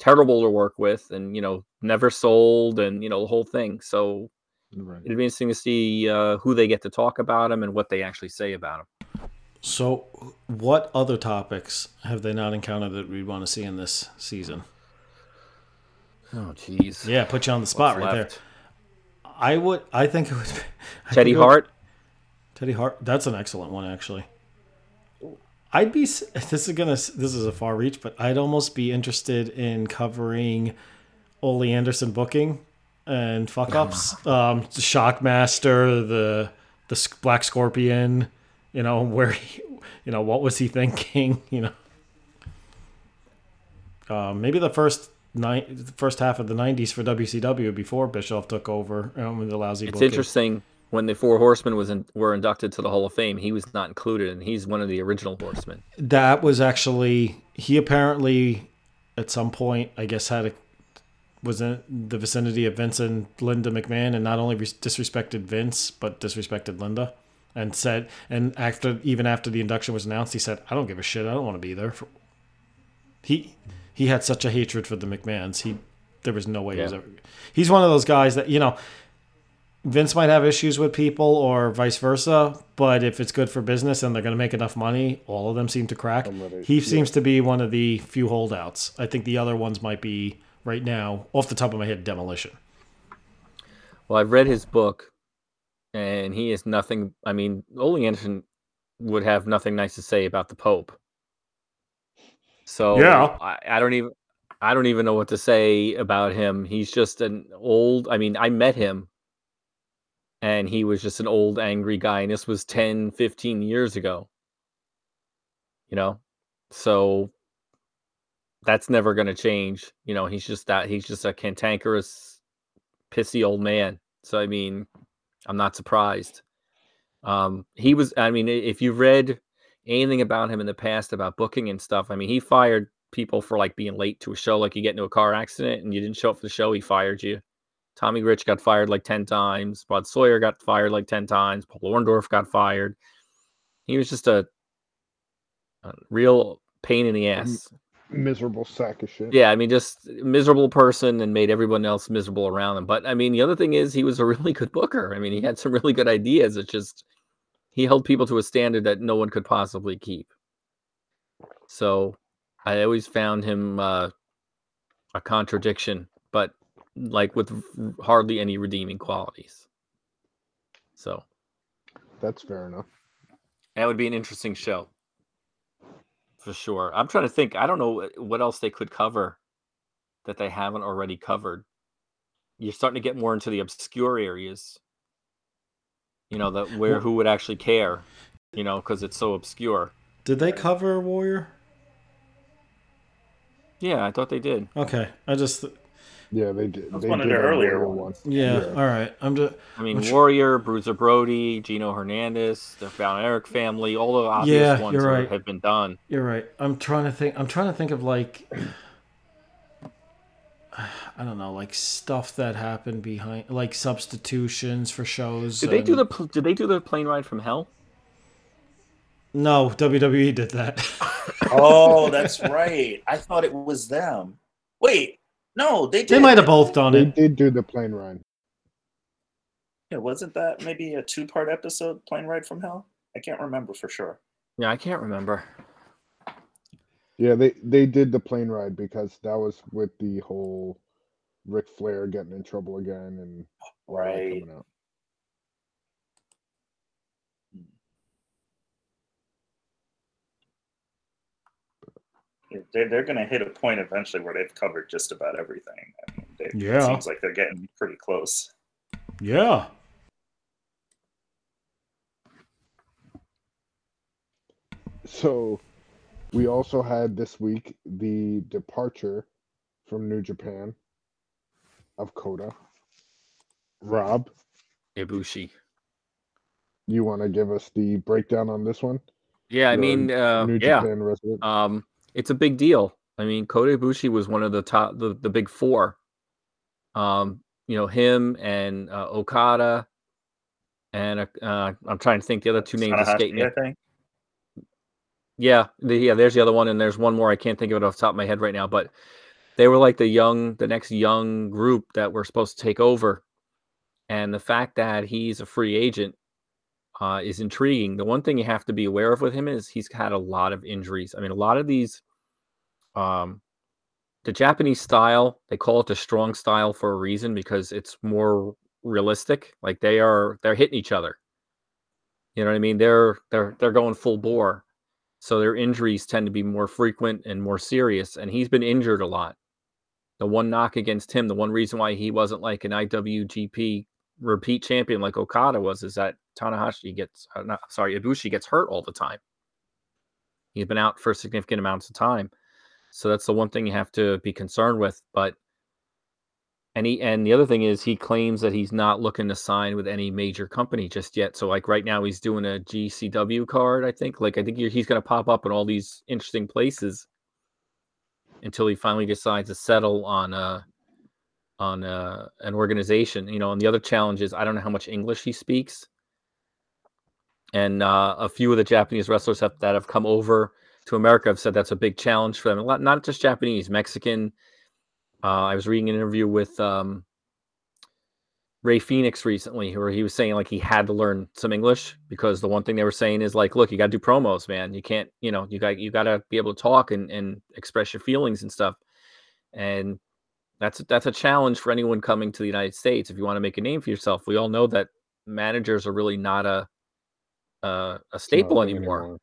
terrible to work with, and you know never sold, and you know the whole thing. So
Right.
it'd be interesting to see uh, who they get to talk about him and what they actually say about him.
So, what other topics have they not encountered that we'd want to see in this season?
Oh, jeez.
Yeah, put you on the spot right there. I would. I think it would. Be,
Teddy
think would-
Hart.
Teddy Hart. That's an excellent one, actually. I'd be. This is gonna. This is a far reach, but I'd almost be interested in covering Ole Anderson booking and fuck ups. um, the Shockmaster, the the Black Scorpion. You know where he. You know what was he thinking? You know. Uh, maybe the first night, the first half of the '90s for WCW before Bischoff took over um, with the lousy.
It's
booking.
interesting when the Four Horsemen was in, were inducted to the Hall of Fame. He was not included, and he's one of the original Horsemen.
That was actually he apparently at some point I guess had a was in the vicinity of Vince and Linda McMahon and not only res- disrespected Vince but disrespected Linda and said and after even after the induction was announced he said I don't give a shit I don't want to be there. He he had such a hatred for the McMahons. He there was no way he was ever. He's one of those guys that you know. Vince might have issues with people or vice versa, but if it's good for business and they're going to make enough money, all of them seem to crack.
Somebody-
He
yeah.
seems to be one of the few holdouts. I think the other ones might be right now, off the top of my head, Demolition.
Well, I've read his book, and he is nothing. I mean, Ole Anderson would have nothing nice to say about the Pope. So
Yeah.
I, I don't even I don't even know what to say about him. He's just an old I mean, I met him and he was just an old angry guy and this was 10, 15 years ago. You know? So that's never going to change. You know, he's just that he's just a cantankerous pissy old man. So I mean, I'm not surprised. Um, he was. I mean, if you've read anything about him in the past about booking and stuff, I mean, he fired people for like being late to a show. Like you get into a car accident and you didn't show up for the show, he fired you. Tommy Rich got fired like ten times. Rod Sawyer got fired like ten times. Paul Orndorff got fired. He was just a, a real pain in the ass.
Miserable sack of shit.
Yeah, I mean, just miserable person and made everyone else miserable around him. But I mean, the other thing is he was a really good booker. I mean, he had some really good ideas. It's just he held people to a standard that no one could possibly keep. So I always found him uh, a contradiction, but like with hardly any redeeming qualities. So
That's fair enough.
that would be an interesting show for sure. I'm trying to think. I don't know what else they could cover that they haven't already covered. You're starting to get more into the obscure areas. You know, that where
Well-
who would actually care? You know, because it's so obscure.
Did they cover Warrior?
Yeah, I thought they did.
Okay, I just
Yeah, they did.
That's
they
one of
did
their
a
earlier ones.
one.
yeah.
Yeah.
All right, I'm just
I mean,
I'm tr-
Warrior, Bruiser Brody, Gino Hernandez, the Von Erich family, all the obvious
Yeah,
ones
you're right.
have been done.
You're right. I'm trying to think. I'm trying to think of like, I don't know, like stuff that happened behind, like substitutions for shows.
Did they do the Did they do the plane ride from hell?
No, WWE did that.
Oh, that's right. I thought it was them. Wait, no, they did.
they might have both done
They
it.
They did do the plane ride.
Yeah, wasn't that maybe a two-part episode, Plane Ride from Hell? I can't remember for sure.
Yeah, I can't remember.
Yeah, they they did the plane ride because that was with the whole Ric Flair getting in trouble again and all
Right.
coming out.
They're, they're going to hit a point eventually where they've covered just about everything. I mean, they,
Yeah.
It seems like they're getting pretty close.
Yeah.
So we also had this week the departure from New Japan of Kota. Rob,
Ibushi.
you want to give us the breakdown on this one?
Yeah, I
You're a
mean, uh,
New
yeah.
Japan resident.
Um, it's a big deal. I mean, Kota Ibushi was one of the top, the, the big four. Um, you know, him and uh, Okada, and uh, uh, I'm trying to think the other two names escape me.
I think.
Yeah, the, yeah. There's the other one, and there's one more. I can't think of it off the top of my head right now, but they were like the young, the next young group that were supposed to take over. And the fact that he's a free agent uh, is intriguing. The one thing you have to be aware of with him is he's had a lot of injuries. I mean, a lot of these, um, the Japanese style, they call it the strong style for a reason because it's more realistic. Like they are, they're hitting each other. You know what I mean? They're they're they're going full bore. So their injuries tend to be more frequent and more serious. And he's been injured a lot. The one knock against him, the one reason why he wasn't like an IWGP repeat champion like Okada was, is that Tanahashi gets, uh, not, sorry, Ibushi gets hurt all the time. He's been out for significant amounts of time. So that's the one thing you have to be concerned with. But and he and the other thing is he claims that he's not looking to sign with any major company just yet. So like right now he's doing a GCW card, I think. Like I think he's going to pop up in all these interesting places until he finally decides to settle on a on a, an organization. You know, and the other challenge is I don't know how much English he speaks. And uh, a few of the Japanese wrestlers have, that have come over to America have said that's a big challenge for them. Not just Japanese, Mexican. Uh, I was reading an interview with um, Rey Fenix recently, where he was saying like he had to learn some English because the one thing they were saying is like, look, you got to do promos, man. You can't, you know, you got you got to be able to talk and and express your feelings and stuff. And that's that's a challenge for anyone coming to the United States if you want to make a name for yourself. We all know that managers are really not a uh, a staple
not a thing
anymore.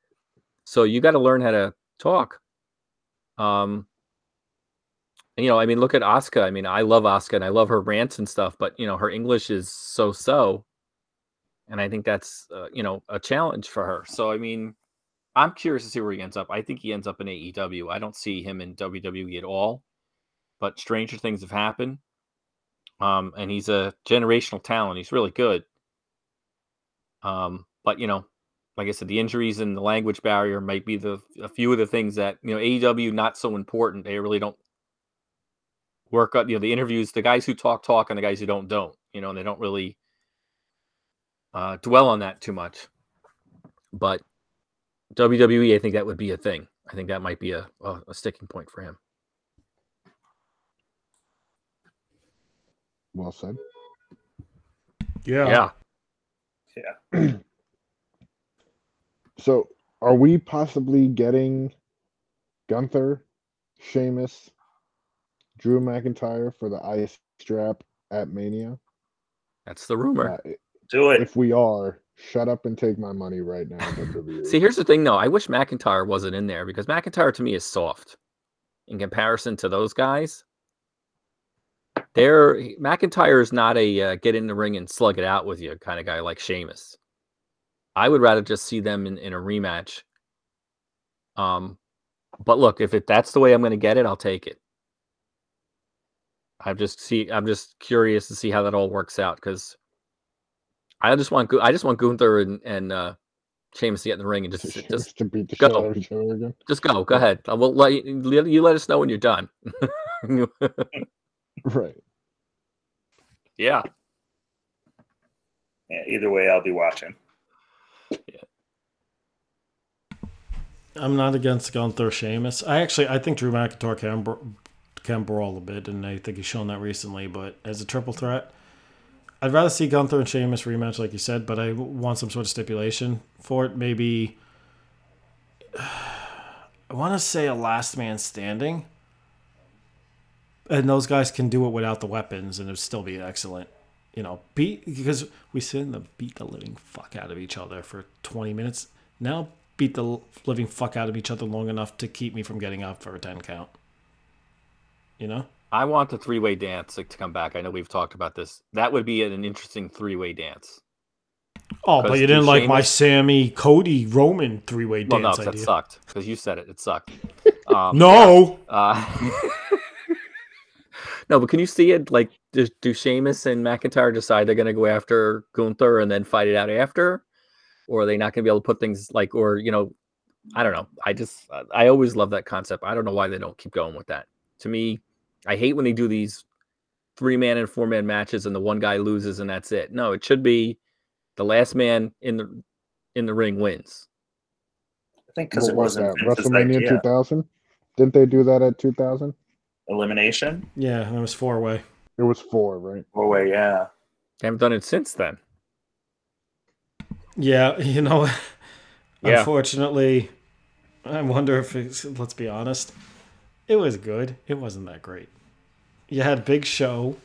So you got to learn how to talk. Um, and, you know, I mean, look at Asuka. I mean, I love Asuka and I love her rants and stuff, but you know, her English is so so, and I think that's uh, you know a challenge for her. So I mean, I'm curious to see where he ends up. I think he ends up in AEW. I don't see him in WWE at all. But stranger things have happened. Um, and he's a generational talent. He's really good. Um, but you know, like I said, the injuries and the language barrier might be the a few of the things that you know AEW not so important. They really don't work up. You know, the interviews, the guys who talk talk, and the guys who don't don't. You know, they don't really uh, dwell on that too much. But WWE, I think that would be a thing. I think that might be a, a sticking point for him.
Well said.
Yeah.
Yeah.
So, are we possibly getting Gunther, Sheamus, Drew McIntyre for the ice strap at Mania?
That's the rumor.
Uh,
Do it.
if we are, shut up and take my money right now.
See, here's the thing, though. I wish McIntyre wasn't in there because McIntyre to me is soft in comparison to those guys. They're McIntyre is not a uh, get in the ring and slug it out with you kind of guy like Sheamus. I would rather just see them in, in a rematch. Um, but look, if it that's the way I'm going to get it, I'll take it. I'm just see. I'm just curious to see how that all works out because I just want I just want Gunther and and uh, Sheamus to get in the ring and just
Just,
just
to beat the
go.
shit out of each other again.
just go. Go ahead. I will let you, you let us know when you're done.
Right.
Yeah.
Yeah, either way, I'll be watching. Yeah.
I'm not against Gunther Sheamus. I actually I think Drew McIntyre can br- can brawl a bit, and I think he's shown that recently. But as a triple threat, I'd rather see Gunther and Sheamus rematch, like you said. But I want some sort of stipulation for it. Maybe I want to say a last man standing, and those guys can do it without the weapons, and it'd still be excellent. You know, beat because we sit them beat the living fuck out of each other for 20 minutes. Now beat the living fuck out of each other long enough to keep me from getting up for a 10 count. You know?
I want the three way dance to come back. I know we've talked about this. That would be an interesting three way dance.
Oh, but you didn't like my Sami Cody Roman three way
Well, no,
dance
that
idea.
sucked because you said it. It sucked. Um,
No.
Uh, no, but can you see it? Like, do, do Sheamus and McIntyre decide they're going to go after Gunther and then fight it out after? Or are they not going to be able to put things like, or, you know, I don't know. I just, I always love that concept. I don't know why they don't keep going with that. To me, I hate when they do these three man and four man matches and the one guy loses and that's it. No, it should be the last man in the in the ring wins.
I think because it
was
wasn't
that? WrestleMania 2000? Didn't they do that at 2000?
Elimination.
Yeah, it was four way.
It was four, right?
Four way, yeah.
They haven't done it since then.
Yeah, you know,
Yeah.
unfortunately, I wonder if it's, let's be honest, it was good. It wasn't that great. You had Big Show,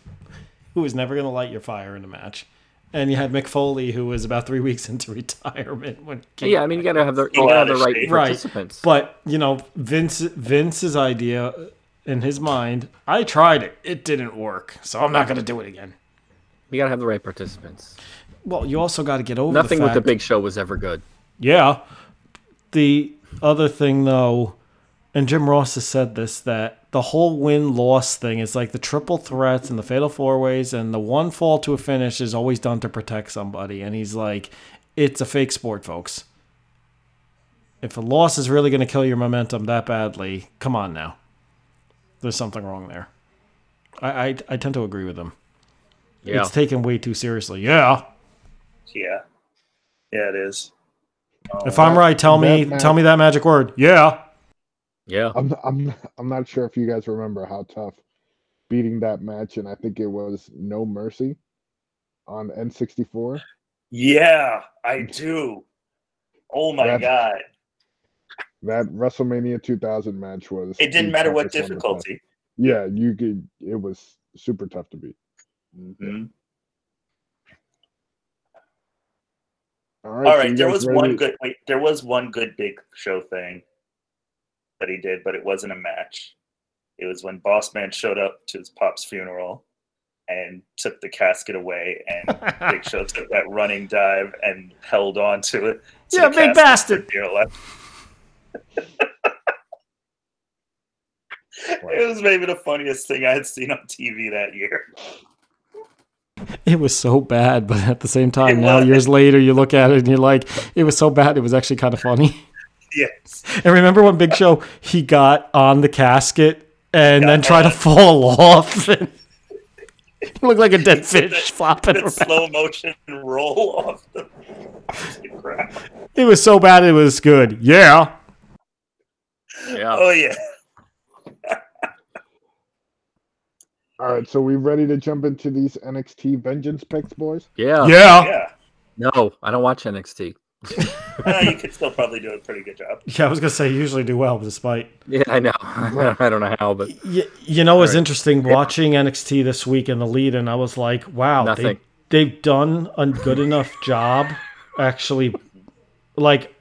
who was never going to light your fire in a match. And you had Mick Foley, who was about three weeks into retirement. When
Yeah, I mean you got to have the you got to have the right
shape.
Right.
participants.
But you know, Vince Vince's idea in his mind, I tried it. It didn't work, so I'm not going to do it again.
You got to have the right participants.
Well, you also got to get over
Nothing
the
with the big show was ever good.
Yeah. The other thing, though, and Jim Ross has said this that the whole win loss thing is like the triple threats and the fatal four ways, and the one fall to a finish is always done to protect somebody. And he's like, it's a fake sport, folks. If a loss is really going to kill your momentum that badly, come on now. There's something wrong there. I, I, I tend to agree with them.
Yeah.
It's taken way too seriously. Yeah.
Yeah. Yeah, it is.
If I'm right, tell me
that
tell me that magic word. Yeah.
yeah.
I'm I'm I'm not sure if you guys remember how tough beating that match, and I think it was No Mercy on N64.
Yeah, I do. Oh my
That-
god.
That WrestleMania 2000 match was.
It didn't matter what
toughest one to play.
difficulty.
Yeah, you could. It was super tough to beat.
Mhm.
All right.
All
so
there was
ready?
one good. Wait, there was one good big show thing that he did, but it wasn't a match. It was when Boss Man showed up to his pop's funeral and took the casket away, and Big Show took that running dive and held on to it. to
Yeah,
the
big bastard.
For dear life. it was maybe the funniest thing I had seen on TV that year.
It was so bad, but at the same time,
It
now
was.
years later, you look at it and you're like, it was so bad, it was actually kind of funny.
Yes.
And remember when Big Show he got on the casket and
Yeah,
then tried to fall off? And looked like a dead fish
that-
flopping
That
around.
slow motion roll off the, ground.
It was so bad, it was good. Yeah.
Yeah.
Oh yeah.
All right. So we ready to jump into these NXT Vengeance picks, boys?
Yeah.
Yeah.
Yeah.
No, I don't watch NXT.
Uh, you could still probably do a pretty good job.
Yeah, I was gonna say you usually do well, despite
Yeah, I know. I don't know how, but
you, you know, it's
Alright.
interesting watching NXT this week in the lead, and I was like, wow, they,
Nothing.
they've done a good enough job, actually. Like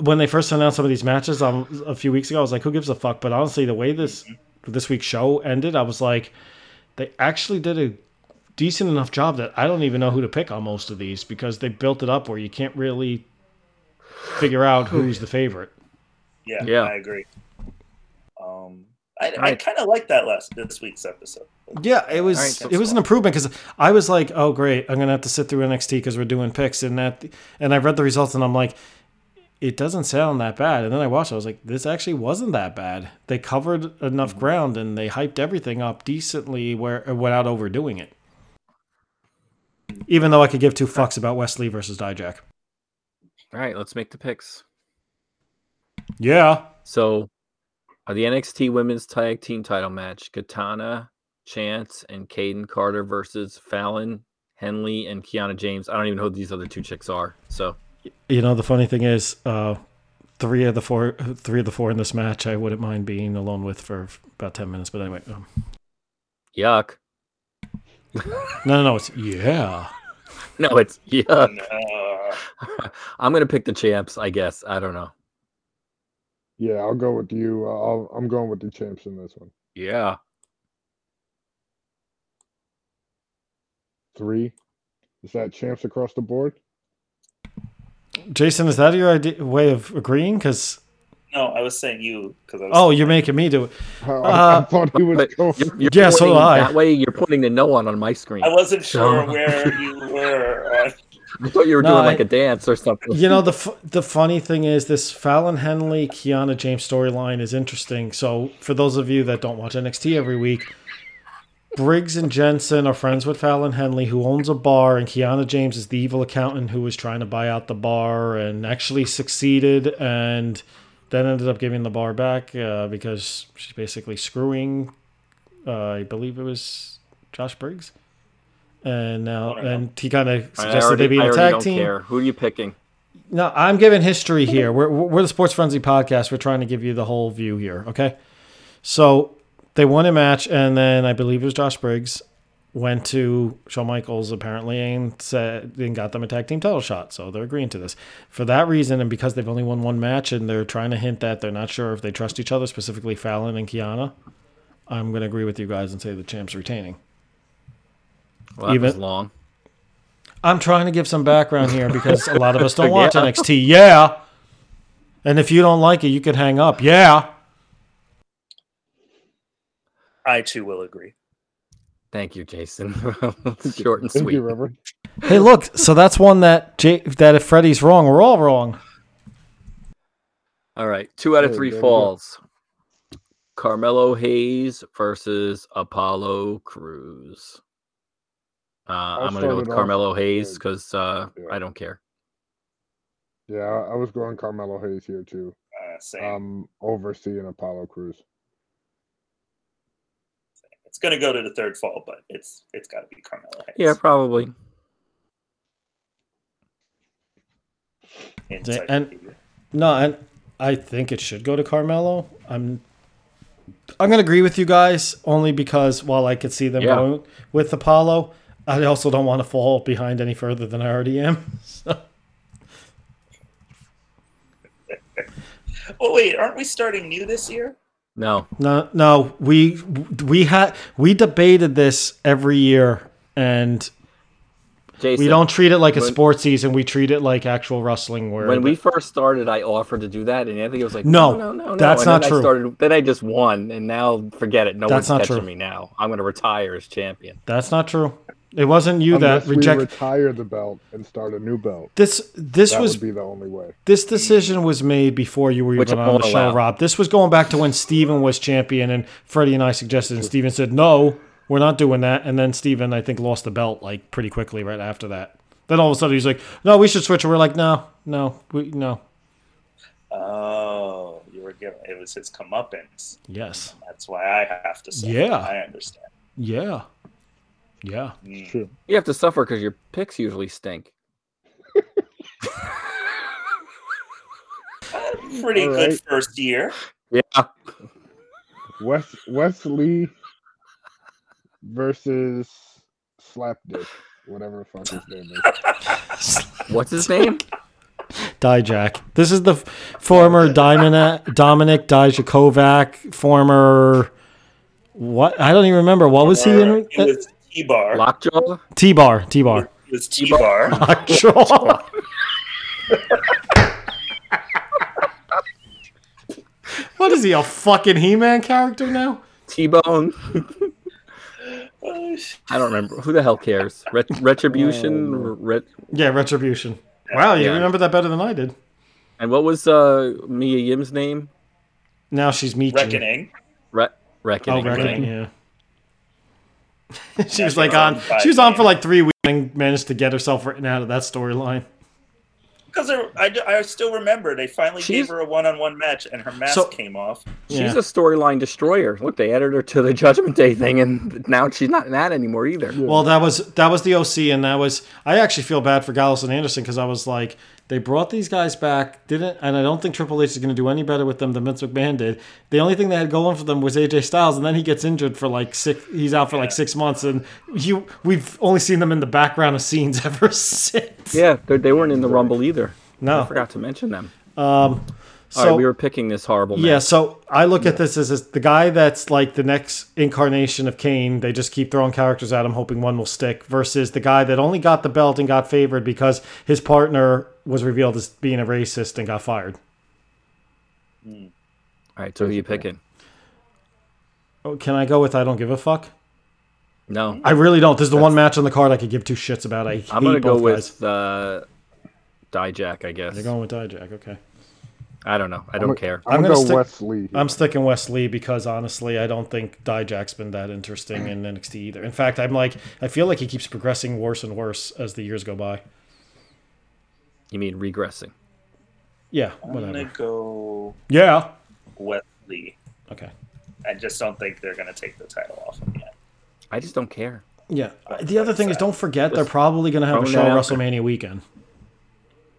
when they first announced some of these matches um, a few weeks ago, I was like, who gives a fuck? But honestly, the way this this week's show ended, I was like, they actually did a decent enough job that I don't even know who to pick on most of these because they built it up where you can't really figure out who's the favorite.
Yeah,
Yeah.
I agree. Um, I, I kind of like that last this week's episode.
Yeah, it was
Alright, so-
it was an improvement because I was like, oh great, I'm gonna have to sit through NXT because we're doing picks and that, and I read the results and I'm like, it doesn't sound that bad. And then I watched, I was like, this actually wasn't that bad. They covered enough ground and they hyped everything up decently where without overdoing it. Even though I could give two fucks about Wesley versus Dijak.
all right, let's make the picks.
Yeah,
So, uh, the NXT Women's Tag Team Title match: Katana, Chance, and Kayden Carter versus Fallon, Henley, and Kiana James. I don't even know who these other two chicks are. So,
you know the funny thing is, uh, three of the four, three of the four in this match, I wouldn't mind being alone with for about ten minutes. But anyway, um,
yuck.
no, no, no, it's yeah.
No, it's yuck.
No.
I'm gonna pick the champs. I guess. I don't know.
Yeah, I'll go with you. Uh, I'll, I'm going with the champs in this one.
Yeah.
Three. Is that champs across the board?
Jason, is that your idea, way of agreeing? Because
no, I was saying you because I was.
oh, you're making me do it.
I, I
Uh,
thought he was
But
going.
you're, you're
Yeah, so I.
That way, you're putting the no one on my screen.
I wasn't sure where you were.
I thought you were
No,
doing
I-
like a dance or something.
You know the f- the funny thing is this Fallon Henley Kiana James storyline is interesting. So for those of you that don't watch NXT every week, Briggs and Jensen are friends with Fallon Henley, who owns a bar, and Kiana James is the evil accountant who was trying to buy out the bar and actually succeeded, and then ended up giving the bar back uh, because she's basically screwing. Uh, I believe it was Josh Briggs, and now
I don't know.
and he kind of suggested
already,
they be in a tag
don't
team.
care. Who are you picking?
No, I'm giving history here. We're we're the Sports Frenzy podcast. We're trying to give you the whole view here. Okay, so they won a match, and then I believe it was Josh Briggs went to Shawn Michaels apparently and said and got them a tag team title shot. So they're agreeing to this for that reason, and because they've only won one match, and they're trying to hint that they're not sure if they trust each other, specifically Fallon and Kiana. I'm going to agree with you guys and say the champ's retaining.
Well, that
Even-
was long.
I'm trying to give some background here because a lot of us don't
Yeah.
watch NXT. Yeah. And if you don't like it, you can hang up. Yeah.
I too will agree.
Thank you, Jason. Short and
Thank
sweet.
you, Reverend.
Hey, look. So that's one that J- that if Freddie's wrong, we're all wrong.
All right, two out of three
there we go.
falls. Carmelo Hayes versus Apollo Crews. Uh, I'm gonna go with
it off.
Carmelo Hayes because uh,
Yeah.
I don't care.
Yeah, I I was going Carmelo Hayes here too.
Uh, same.
Um, overseeing Apollo Crews.
It's going to go to the third fall, but it's it's got to be Carmelo Hayes.
Yeah, probably.
And, no, and I think it should go to Carmelo. I'm I'm gonna agree with you guys only because while I could see them
yeah.
going with Apollo, I also don't want to fall behind any further than I already am. So.
well, wait, aren't we starting new this year?
No,
No, no, we we had we debated this every year, and
Jason.
we don't treat it like a
when-
sports season. We treat it like actual wrestling. Where
When we first started, I offered to do that, and Anthony was like,
No,
"No, no, no, no."
that's
and
not
then
true.
I started, then I just won, and now forget it. No
That's
one's catching
true.
me now. I'm going to retire as champion.
that's not true. It wasn't you
Unless
that
we retire the belt and start a new belt.
this. This
That
was
would be the only way.
this decision was made before you were
Which
even
I
on the show,
allow.
Rob. This was going back to when Steven was champion, and Freddie and I suggested, and Steven said, "No, we're not doing that." And then Steven, I think, lost the belt like pretty quickly right after that. Then all of a sudden he's like, "No, we should switch." And we're like, "No, no, we no."
Oh, you were giving it was his comeuppance.
Yes.
That's why I have to say.
Yeah.
I understand.
Yeah. Yeah.
Mm.
True.
You have to suffer because your picks usually stink.
Pretty
All
good
right.
first year.
Yeah,
Wes Wesley versus Slapdick, whatever the fuck his name is.
what's his name?
Dijak. This is the f- former Diamond Dominik Dijakovic, former what? I don't even remember. What was he in?
It was T-bar.
Lockjaw.
T bar. T bar.
It was T-bar.
Sure. what is he? A fucking He-Man character now?
T-Bone.
Oh,
I don't remember. Who the hell cares? Ret- Retribution.
Oh.
Ret-
Yeah, Retribution. Wow, you
Yeah.
remember that better than I did.
and what was uh, Mia Yim's name?
Now she's Michi.
Reckoning.
Re- Reckoning.
Oh,
Reckoning.
Reckoning. Yeah. she was like
on
on. She was on for like three weeks and managed to get herself written out of that storyline.
Because I, I still remember they finally
She's-
gave her a one-on-one match and her mask
So-
came off.
She's
Yeah.
a storyline destroyer. Look, they added her to the Judgment Day thing, and now she's not in that anymore either.
Well, that was that was the OC, and that was I actually feel bad for Gallows and Anderson because I was like, they brought these guys back, didn't, and I don't think Triple H is going to do any better with them than Vince McMahon did. The only thing they had going for them was AJ Styles, and then he gets injured for like six. He's out for like six months, and you we've only seen them in the background of scenes ever since.
Yeah, they they weren't in the Rumble either.
No, I
forgot to mention them.
um,
All
so
right, we were picking this horrible match.
Yeah, so I look at this as, as the guy that's like the next incarnation of Kane. They just keep throwing characters at him, hoping one will stick, versus the guy that only got the belt and got favored because his partner was revealed as being a racist and got fired.
All right, so who are you picking?
Oh, can I go with I don't give a fuck?
No,
I really don't. This is the one match on the card I could give two shits about. I
I'm gonna go
guys.
with uh, Dijak. I guess.
You're going with Dijak, okay.
I don't know. I don't care.
I'm,
I'm
gonna,
gonna
go
stick-
Wesley. here.
I'm sticking Wesley because honestly, I don't think Dijak's been that interesting in NXT either. In fact, I'm like, I feel like he keeps progressing worse and worse as the years go by.
You mean regressing?
Yeah,
I'm
whatever.
gonna go
Yeah.
Wesley.
Okay.
I just don't think they're gonna take the title off him yet.
I just don't care.
Yeah. The other thing is, don't forget they're probably going to have a show
that.
WrestleMania weekend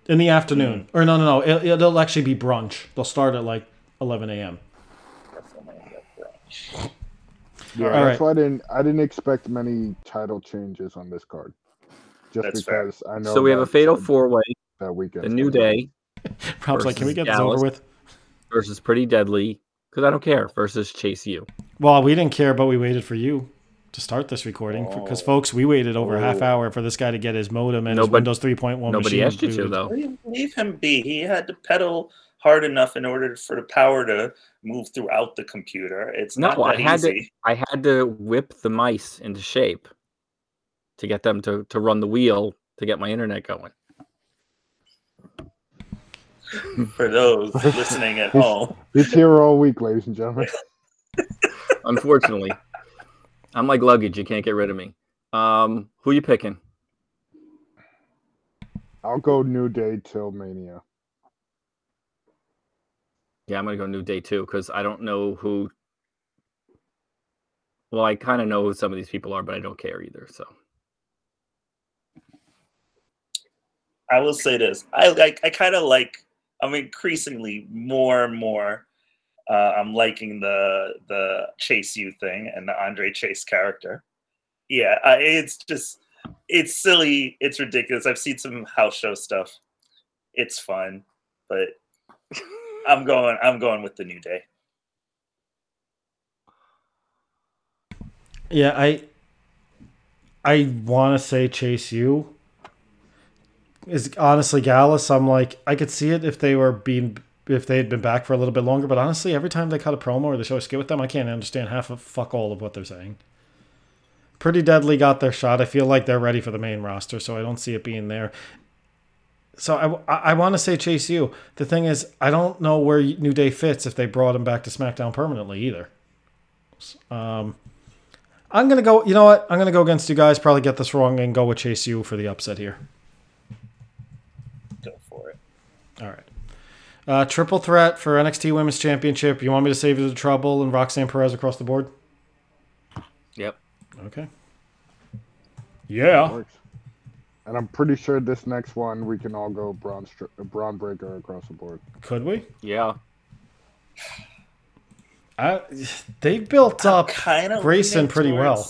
in the afternoon. Or no, no, no. It, it'll actually be brunch. They'll start at like 11 a.m.
WrestleMania brunch.
yeah,
All
that's
right.
why I didn't. I didn't expect many title changes on this card. Just
That's fair.
because I know.
So we have a
that-
fatal four way.
that weekend.
The New Day
Rob's like, can we
Versus
get this over
Dallas.
with?
versus Pretty Deadly. Because I don't care. Versus Chase U.
Well, we didn't care, but we waited for you to start this recording because,
Oh.
folks, we waited over a half
Oh.
hour for this guy to get his modem and
Nobody-
his Windows 3.1
Nobody
machine
asked you to though.
Leave, leave him be. He had to pedal hard enough in order for the power to move throughout the computer. It's
No,
not
I
that
had to-
easy.
I had to whip the mice into shape to get them to, to run the wheel to get my internet going.
For those listening at home,
He's here all week, ladies and gentlemen.
Unfortunately, I'm like luggage. You can't get rid of me. Um, who you picking?
I'll go New Day till Mania.
Yeah, I'm gonna go New Day too because I don't know who. Well, I kind of know who some of these people are, but I don't care either. So
I will say this: I like. I kind of like. I'm increasingly more and more. Uh, I'm liking the the Chase U thing and the Andre Chase character. Yeah, I, it's just it's silly. It's ridiculous. I've seen some house show stuff. It's fun, but I'm going. I'm going with the New Day.
Yeah, I I want to say Chase U Is honestly Gallus. I'm like I could see it if they were being if they had been back for a little bit longer. But honestly, every time they cut a promo or they show a skit with them, I can't understand half of fuck all of what they're saying. Pretty Deadly got their shot. I feel like they're ready for the main roster, so I don't see it being there. So I, I, I want to say Chase U. The thing is, I don't know where New Day fits if they brought him back to SmackDown permanently either. Um, I'm gonna go. You know what? I'm gonna go against you guys. Probably get this wrong and go with Chase U for the upset here.
Go for it.
All right. Uh, triple threat for NXT Women's Championship. You want me to save you the trouble and Roxanne Perez across the board?
Yep.
Okay. Yeah.
And I'm pretty sure this next one we can all go Bron, Str- Bron Breakker across the board.
Could we?
Yeah.
I, they built up
Kind of
Grayson pretty well.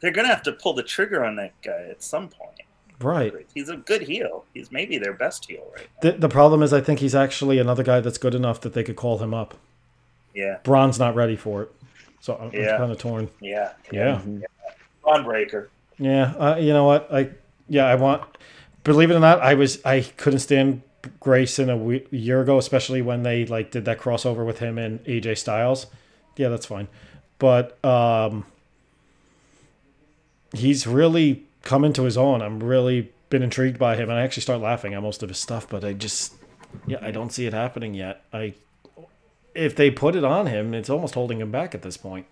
They're gonna have to pull the trigger on that guy at some point.
Right.
He's a good heel. He's maybe their best heel right now.
The, the problem is, I think he's actually another guy that's good enough that they could call him up.
Yeah,
Bron's not ready for it. So I'm,
Yeah.
kind of torn.
yeah,
Yeah.
Bron Breakker.
Yeah, uh, you know what? I yeah, I want. Believe it or not, I was I couldn't stand Grayson a we- year ago, especially when they like did that crossover with him and AJ Styles. Yeah, that's fine, but um, he's really come into his own. I'm really been intrigued by him, and I actually start laughing at most of his stuff, but I just yeah, I don't see it happening yet. I if they put it on him, it's almost holding him back at this point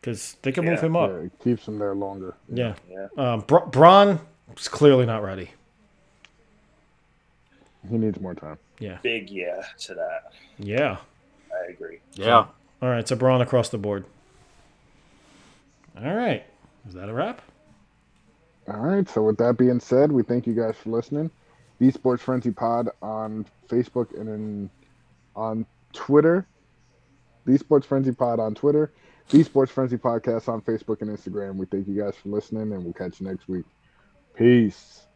because they can move
Yeah.
him up.
Yeah, it keeps him there longer.
Yeah.
Yeah.
Um, Bra- Bron is clearly not ready.
He needs more time.
Yeah.
Big yeah to that.
Yeah.
I agree.
Yeah.
All right. So Bron across the board. All right. Is that a wrap?
All right. So with that being said, we thank you guys for listening. The Sports Frenzy Pod on Facebook and in, on Twitter. The Sports Frenzy Pod on Twitter. The Sports Frenzy Podcast on Facebook and Instagram. We thank you guys for listening, and we'll catch you next week. Peace.